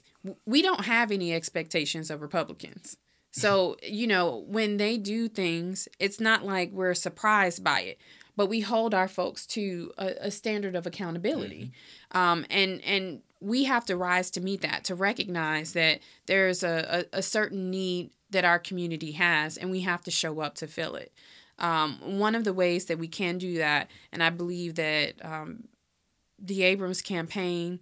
we don't have any expectations of Republicans. So, you know, when they do things, it's not like we're surprised by it, but we hold our folks to a, a standard of accountability. Um, and, and we have to rise to meet that, to recognize that there's a, a, a certain need that our community has, and we have to show up to fill it. Um, one of the ways that we can do that, and I believe that um, the Abrams campaign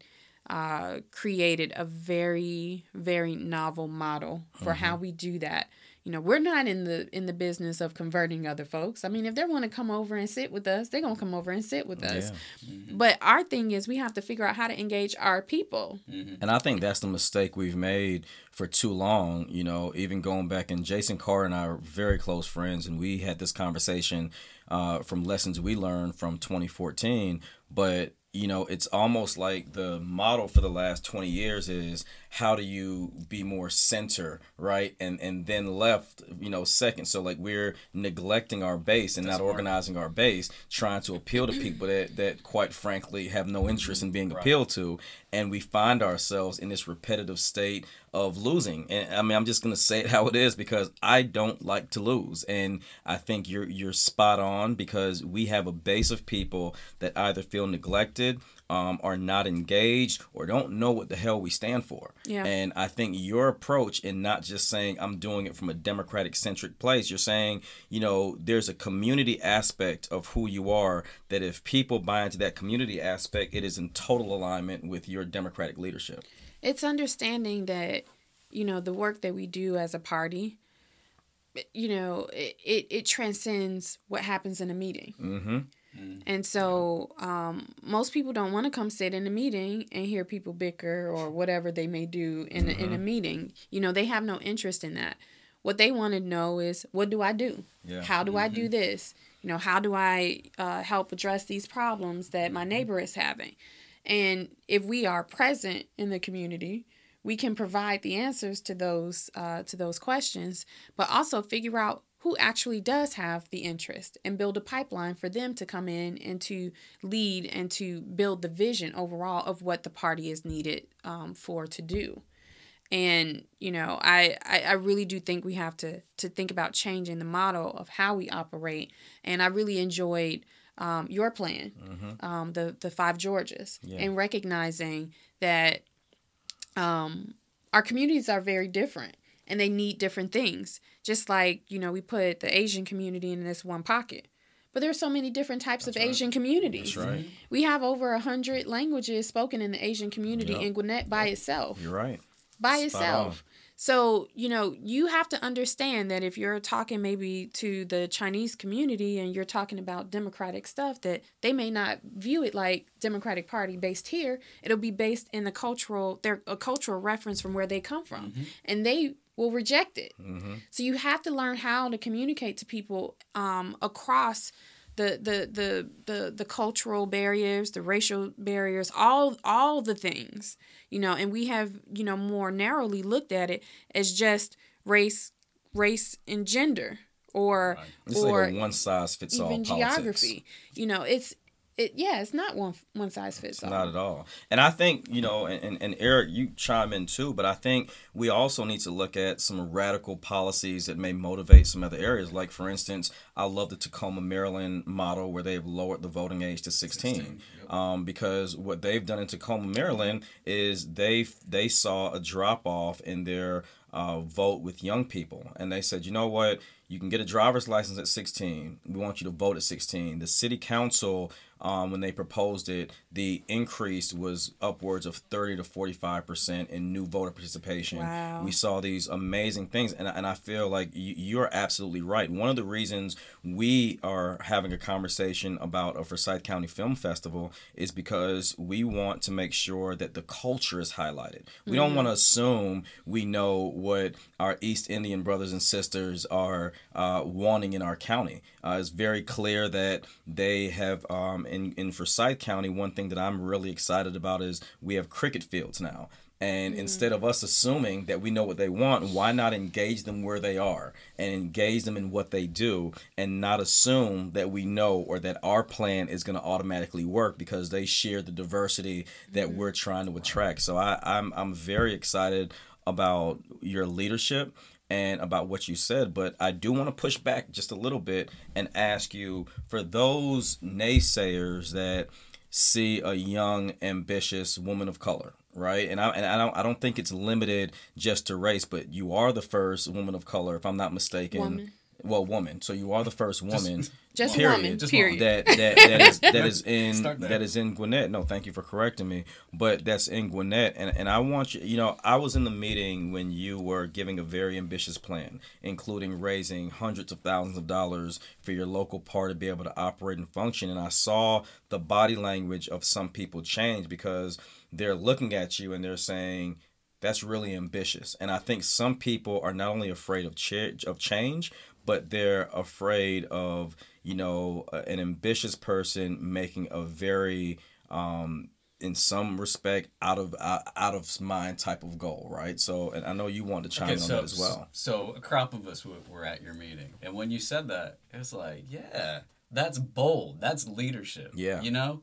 uh, created a very, very novel model for how we do that. You know, we're not in the in the business of converting other folks. I mean, if they want to come over and sit with us, they're gonna come over and sit with us. Yeah. But our thing is, we have to figure out how to engage our people. And I think that's the mistake we've made for too long. You know, even going back, and Jason Carr and I are very close friends, and we had this conversation uh, from lessons we learned from 2014. But you know, it's almost like the model for the last 20 years is how do you be more center, right? And and then left, you know, second. So like we're neglecting our base and not smart. organizing our base, trying to appeal to people that that quite frankly have no interest in being appealed to, and we find ourselves in this repetitive state of losing. And I mean, I'm just gonna say it how it is because I don't like to lose, and I think you're you're spot on because we have a base of people that either feel neglected. Um, are not engaged or don't know what the hell we stand for. Yeah. And I think your approach in not just saying I'm doing it from a democratic centric place, you're saying, you know, there's a community aspect of who you are that if people buy into that community aspect, it is in total alignment with your democratic leadership. It's understanding that, you know, the work that we do as a party, you know, it, it, it transcends what happens in a meeting. Mm-hmm. And so um, most people don't want to come sit in a meeting and hear people bicker or whatever they may do in, a, in a meeting. You know, they have no interest in that. What they want to know is, what do I do? Yeah. How do I do this? You know, how do I uh, help address these problems that my neighbor is having? And if we are present in the community, we can provide the answers to those uh, to those questions, but also figure out who actually does have the interest and build a pipeline for them to come in and to lead and to build the vision overall of what the party is needed um, for to do. And you know I, I i really do think we have to to think about changing the model of how we operate. And i really enjoyed um, your plan um, the the five georges Yeah. and recognizing that um, our communities are very different and they need different things just like you know we put the asian community in this one pocket but there's so many different types of asian communities That's right. we have over a hundred languages spoken in the asian community Yep. in gwinnett by itself You're right. by Spot itself. So, you know, you have to understand that if you're talking maybe to the Chinese community and you're talking about democratic stuff, that they may not view it like Democratic Party based here. It'll be based in the cultural, their a cultural reference from where they come from, mm-hmm. and they will reject it. Mm-hmm. So you have to learn how to communicate to people um, across the, the the the the cultural barriers, the racial barriers, all all the things, you know. And we have you know more narrowly looked at it as just race, race and gender, or It's or like one size fits all even politics. geography. You know, it's it. Yeah, it's not one one size fits all. Not at all. And I think, you know, and, and, and Eric, you chime in too, but I think we also need to look at some radical policies that may motivate some other areas. Like, for instance, I love the Takoma, Maryland model where they've lowered the voting age to 16. 16, yep. Um, because what they've done in Takoma, Maryland is they they saw a drop off in their uh, vote with young people. And they said, you know what? You can get a driver's license at 16. We want you to vote at 16. The city council, um, when they proposed it, the increase was upwards of 30 to 45% in new voter participation. Wow. We saw these amazing things. And, and I feel like you, you're absolutely right. One of the reasons we are having a conversation about a Forsyth County Film Festival is because we want to make sure that the culture is highlighted. We don't want to assume we know what our East Indian brothers and sisters are uh, wanting in our county. Uh, it's very clear that they have, um, in, in Forsyth County, one thing that I'm really excited about is we have cricket fields now. And instead of us assuming that we know what they want, why not engage them where they are and engage them in what they do and not assume that we know or that our plan is going to automatically work because they share the diversity that we're trying to attract. So I, I'm, I'm very excited about your leadership and about what you said, but I do want to push back just a little bit and ask you for those naysayers that see a young, ambitious woman of color, right? And I and I don't I don't think it's limited just to race, but you are the first woman of color, if I'm not mistaken. Woman. Well, woman. So you are the first woman. Just period, woman. Just period. that that that is that is <laughs> in that is in Gwinnett. No, thank you for correcting me. But that's in Gwinnett, and and I want you. You know, I was in the meeting when you were giving a very ambitious plan, including raising hundreds of thousands of dollars for your local part to be able to operate and function. And I saw the body language of some people change because they're looking at you and they're saying. That's really ambitious, and I think some people are not only afraid of ch- of change, but they're afraid of you know an ambitious person making a very um in some respect out of out, out of mind type of goal right so and i know you want to chime in on that as well So a crop of us were, were at your meeting, and when you said that, it was like, yeah, that's bold. That's leadership. Yeah. You know,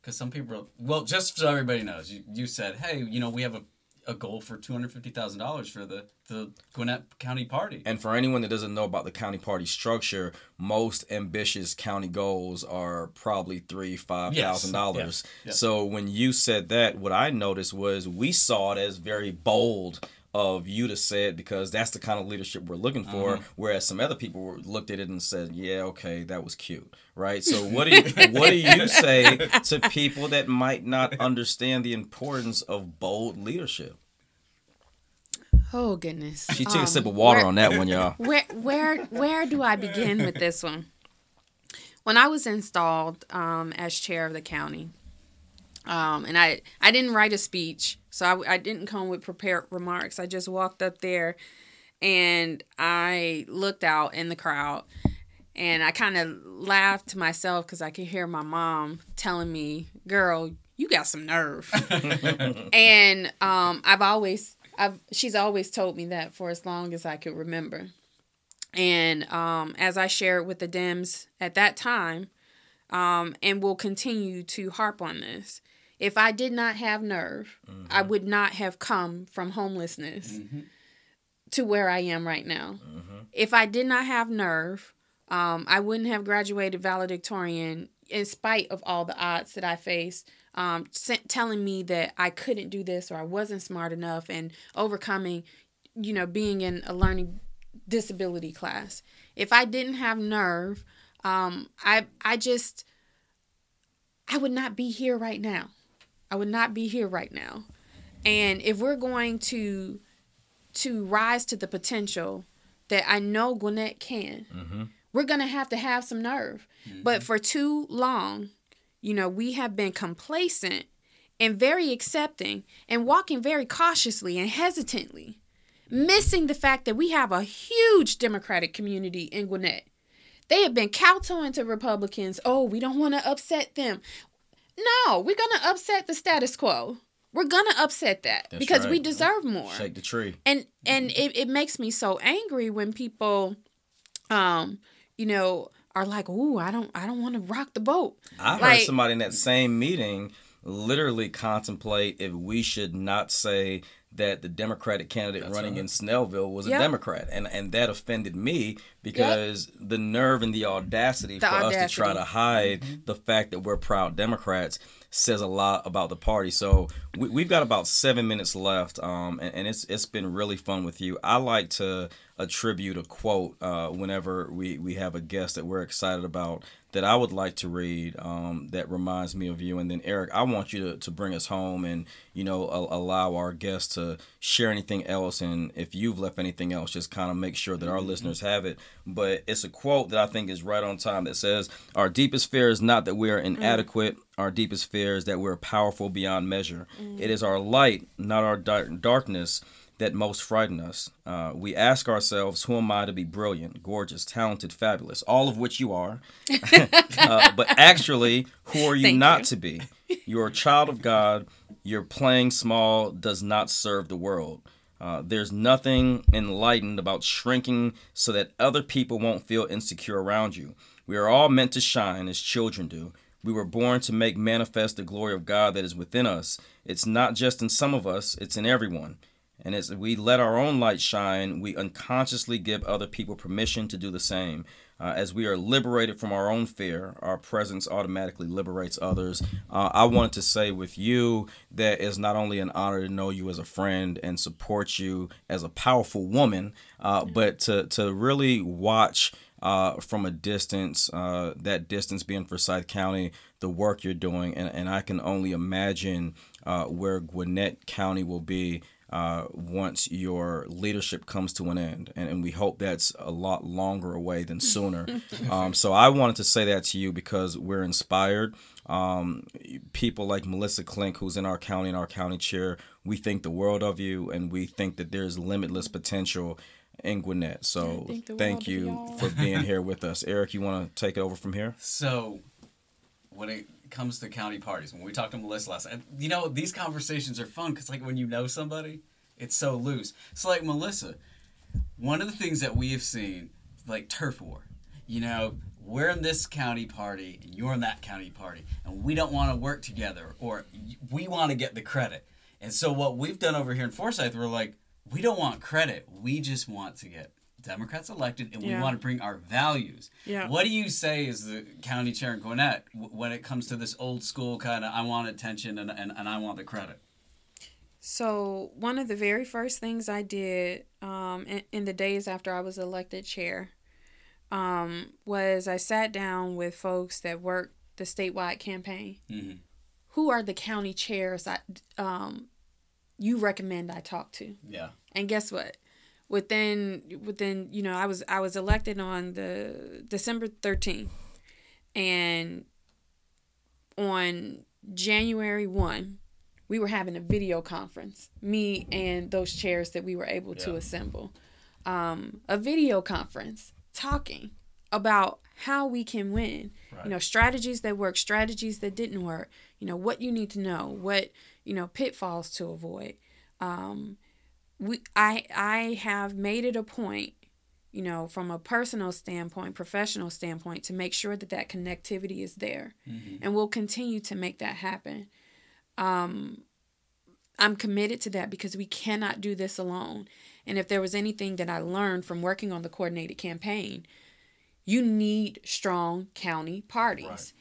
because some people, are, well, just so everybody knows, you, you said, hey, you know, we have a, a goal for two hundred fifty thousand dollars for the the Gwinnett County Party. and for anyone that doesn't know about the county party structure most ambitious county goals are probably three five thousand dollars Yes, yes. so when you said that what i noticed was we saw it as very bold of you to say it because that's the kind of leadership we're looking for Uh-huh. whereas some other people were, looked at it and said yeah okay that was cute right so <laughs> what do you what do you say to people that might not understand the importance of bold leadership oh goodness. she took a Um, sip of water where- on that one y'all where where where do I begin with this one? When I was installed um, as chair of the county, um, and I I didn't write a speech, so I, I didn't come with prepared remarks. I just walked up there, and I looked out in the crowd, and I kind of laughed to myself because I could hear my mom telling me, "Girl, you got some nerve." <laughs> and um, I've always I've she's always told me that for as long as I could remember. And um, as I shared with the Dems at that time, um, and will continue to harp on this, if I did not have nerve, I would not have come from homelessness to where I am right now. If I did not have nerve, um, I wouldn't have graduated valedictorian in spite of all the odds that I faced, um, telling me that I couldn't do this or I wasn't smart enough and overcoming, you know, being in a learning disability class. If I didn't have nerve, um, I I just I would not be here right now. I would not be here right now. And if we're going to to rise to the potential that I know Gwinnett can, mm-hmm. we're gonna have to have some nerve. But mm-hmm. for too long, you know, we have been complacent and very accepting and walking very cautiously and hesitantly, missing the fact that we have a huge Democratic community in Gwinnett. They have been kowtowing to Republicans. Oh, we don't want to upset them. No, we're going to upset the status quo. We're going to upset that That's because we deserve more. Shake the tree. And and it, it makes me so angry when people um you know are like ooh i don't i don't want to rock the boat. I heard somebody in that same meeting literally contemplate if we should not say that the Democratic candidate That's running right. in Snellville was Yep. a Democrat, and and that offended me because the nerve and the audacity The for us to try to hide the fact that we're proud Democrats says a lot about the party. So we, we've got about seven minutes left, um, and, and it's it's been really fun with you. I like to attribute a quote uh, whenever we we have a guest that we're excited about that I would like to read um, that reminds me of you. And then Eric, I want you to, to bring us home and you know a- allow our guests to share anything else. And if you've left anything else, just kind of make sure that our listeners have it. But it's a quote that I think is right on time that says, "Our deepest fear is not that we are inadequate. Our deepest fear is that we're powerful beyond measure. It is our light, not our dar- darkness." That most frighten us. Uh, we ask ourselves, who am I to be brilliant, gorgeous, talented, fabulous, all of which you are. <laughs> uh, but actually, who are you Thank not you. to be? You're a child of God. your playing small does not serve the world. Uh, there's nothing enlightened about shrinking so that other people won't feel insecure around you. We are all meant to shine as children do. We were born to make manifest the glory of God that is within us. It's not just in some of us, it's in everyone. And as we let our own light shine, we unconsciously give other people permission to do the same. Uh, as we are liberated from our own fear, our presence automatically liberates others. Uh, I wanted to say with you that it's not only an honor to know you as a friend and support you as a powerful woman, uh, but to, to really watch uh, from a distance, uh, that distance being Forsyth County, the work you're doing. And, and I can only imagine uh, where Gwinnett County will be uh, once your leadership comes to an end. And, and, we hope that's a lot longer away than <laughs> sooner. um, so I wanted to say that to you because we're inspired. Um, people like Melissa Clink, who's in our county and our county chair, we think the world of you and we think that there's limitless potential in Gwinnett. So thank you for being here with us. Eric, you want to take it over from here? So when it comes to county parties, when we talked to Melissa last night, you know, these conversations are fun because, like, when you know somebody, it's so loose. So, like, Melissa, one of the things that we have seen, like, turf war, you know, we're in this county party and you're in that county party, and we don't want to work together, or we want to get the credit. And so, what we've done over here in Forsyth, we're like, we don't want credit. We just want to get Democrats elected, and yeah. we want to bring our values. Yeah. What do you say as the county chair in Gwinnett when it comes to this old school kind of I want attention and, and, and I want the credit? So, one of the very first things I did um, in, in the days after I was elected chair um, was I sat down with folks that work the statewide campaign. Mm-hmm. Who are the county chairs I, um, you recommend I talk to? Yeah. And guess what? Within within you know I was I was elected on the December 13th and on January 1 we were having a video conference me and those chairs that we were able yeah. to assemble. Um, a video conference talking about how we can win. Right. you know strategies that work strategies that didn't work. You know what you need to know what you know pitfalls to avoid. Um, we I I have made it a point, you know, from a personal standpoint, professional standpoint, to make sure that that connectivity is there, mm-hmm. and we'll continue to make that happen. Um, I'm committed to that because we cannot do this alone. And if there was anything that I learned from working on the coordinated campaign, you need strong county parties.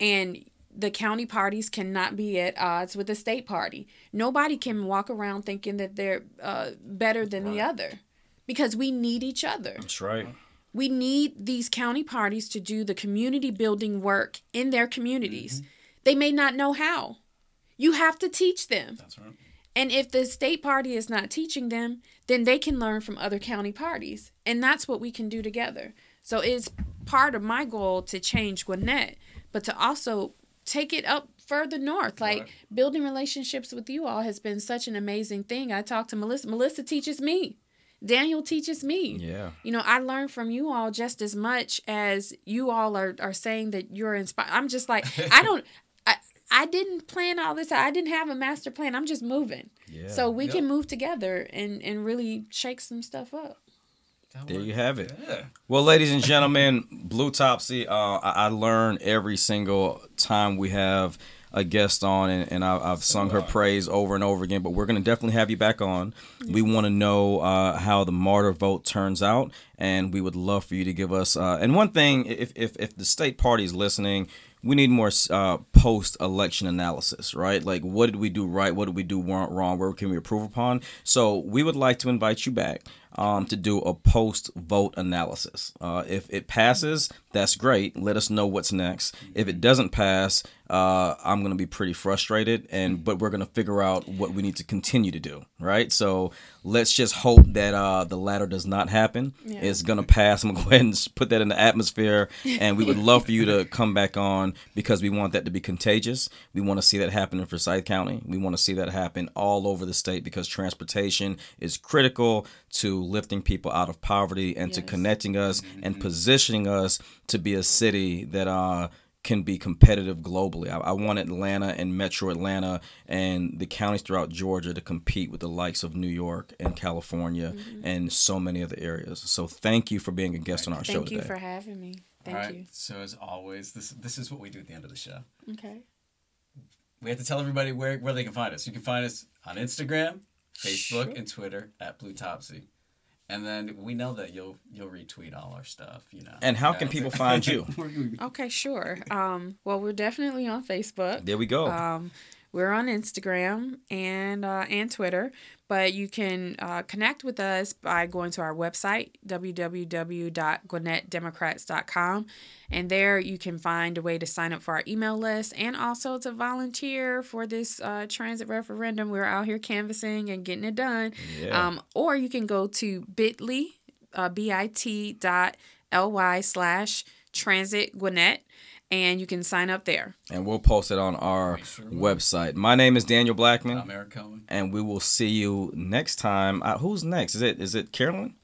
Right. And the county parties cannot be at odds with the state party. Nobody can walk around thinking that they're uh, better than right. the other because we need each other. That's right. We need these county parties to do the community building work in their communities. Mm-hmm. They may not know how. You have to teach them. That's right. And if the state party is not teaching them, then they can learn from other county parties. And that's what we can do together. So it's part of my goal to change Gwinnett, but to also take it up further north. Like right. building relationships with you all has been such an amazing thing. I talk to Melissa. Melissa teaches me. Daniel teaches me. Yeah. You know, I learn from you all just as much as you all are, are saying that you're inspired. I'm just like, I <laughs> don't, I, I didn't plan all this. I didn't have a master plan. I'm just moving. Yeah. So we yep. can move together and, and really shake some stuff up. There you have it. Yeah. Well, ladies and gentlemen, Blue Topsy, uh, I, I learn every single time we have a guest on, and, and I, have sung her praise over and over again. But we're going to definitely have you back on. We want to know uh, how the MARTA vote turns out, and we would love for you to give us. Uh, and one thing, if, if if the state party is listening, we need more uh, post election analysis, right? Like, what did we do right? What did we do wrong? Where can we improve upon? So, we would like to invite you back um, to do a post vote analysis. Uh, if it passes, that's great. Let us know what's next. If it doesn't pass, uh, I'm going to be pretty frustrated, and but we're going to figure out what we need to continue to do. Right. So let's just hope that uh, the latter does not happen. Yeah. It's going to pass. I'm going to go ahead and put that in the atmosphere, and we would <laughs> love for you to come back on because we want that to be contagious. We want to see that happen in Forsyth County. We want to see that happen all over the state because transportation is critical to lifting people out of poverty and yes. to connecting us mm-hmm. and positioning us to be a city that uh, can be competitive globally. I, I, want Atlanta and Metro Atlanta and the counties throughout Georgia to compete with the likes of New York and California mm-hmm. and so many other areas. So thank you for being a guest right. on our thank show today. Thank you for having me. Thank All right. you. So as always, this this is what we do at the end of the show. Okay. We have to tell everybody where, where they can find us. You can find us on Instagram, Facebook, sure. and Twitter at Blue Topsy. And then we know that you'll you'll retweet all our stuff, you know. And how can people find you? <laughs> <laughs> okay, sure. Um, well, we're definitely on Facebook. There we go. Um, we're on Instagram and uh, and Twitter, but you can uh, connect with us by going to our website www.gwinnettdemocrats.com, and there you can find a way to sign up for our email list and also to volunteer for this uh, transit referendum. We're out here canvassing and getting it done. Yeah. Um, or you can go to Bitly, uh, bit dot ly slash transit Gwinnett and you can sign up there. And we'll post it on our sure website. My name is Daniel Blackman. I'm Eric Cohen. And we will see you next time. Uh, who's next? Is it is it Carolyn?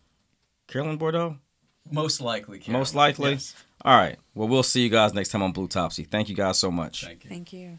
Carolyn Bourdeaux? Most likely. Carolyn. Most likely. Yes. All right. Well, we'll see you guys next time on Blue Topsy. Thank you guys so much. Thank you. Thank you.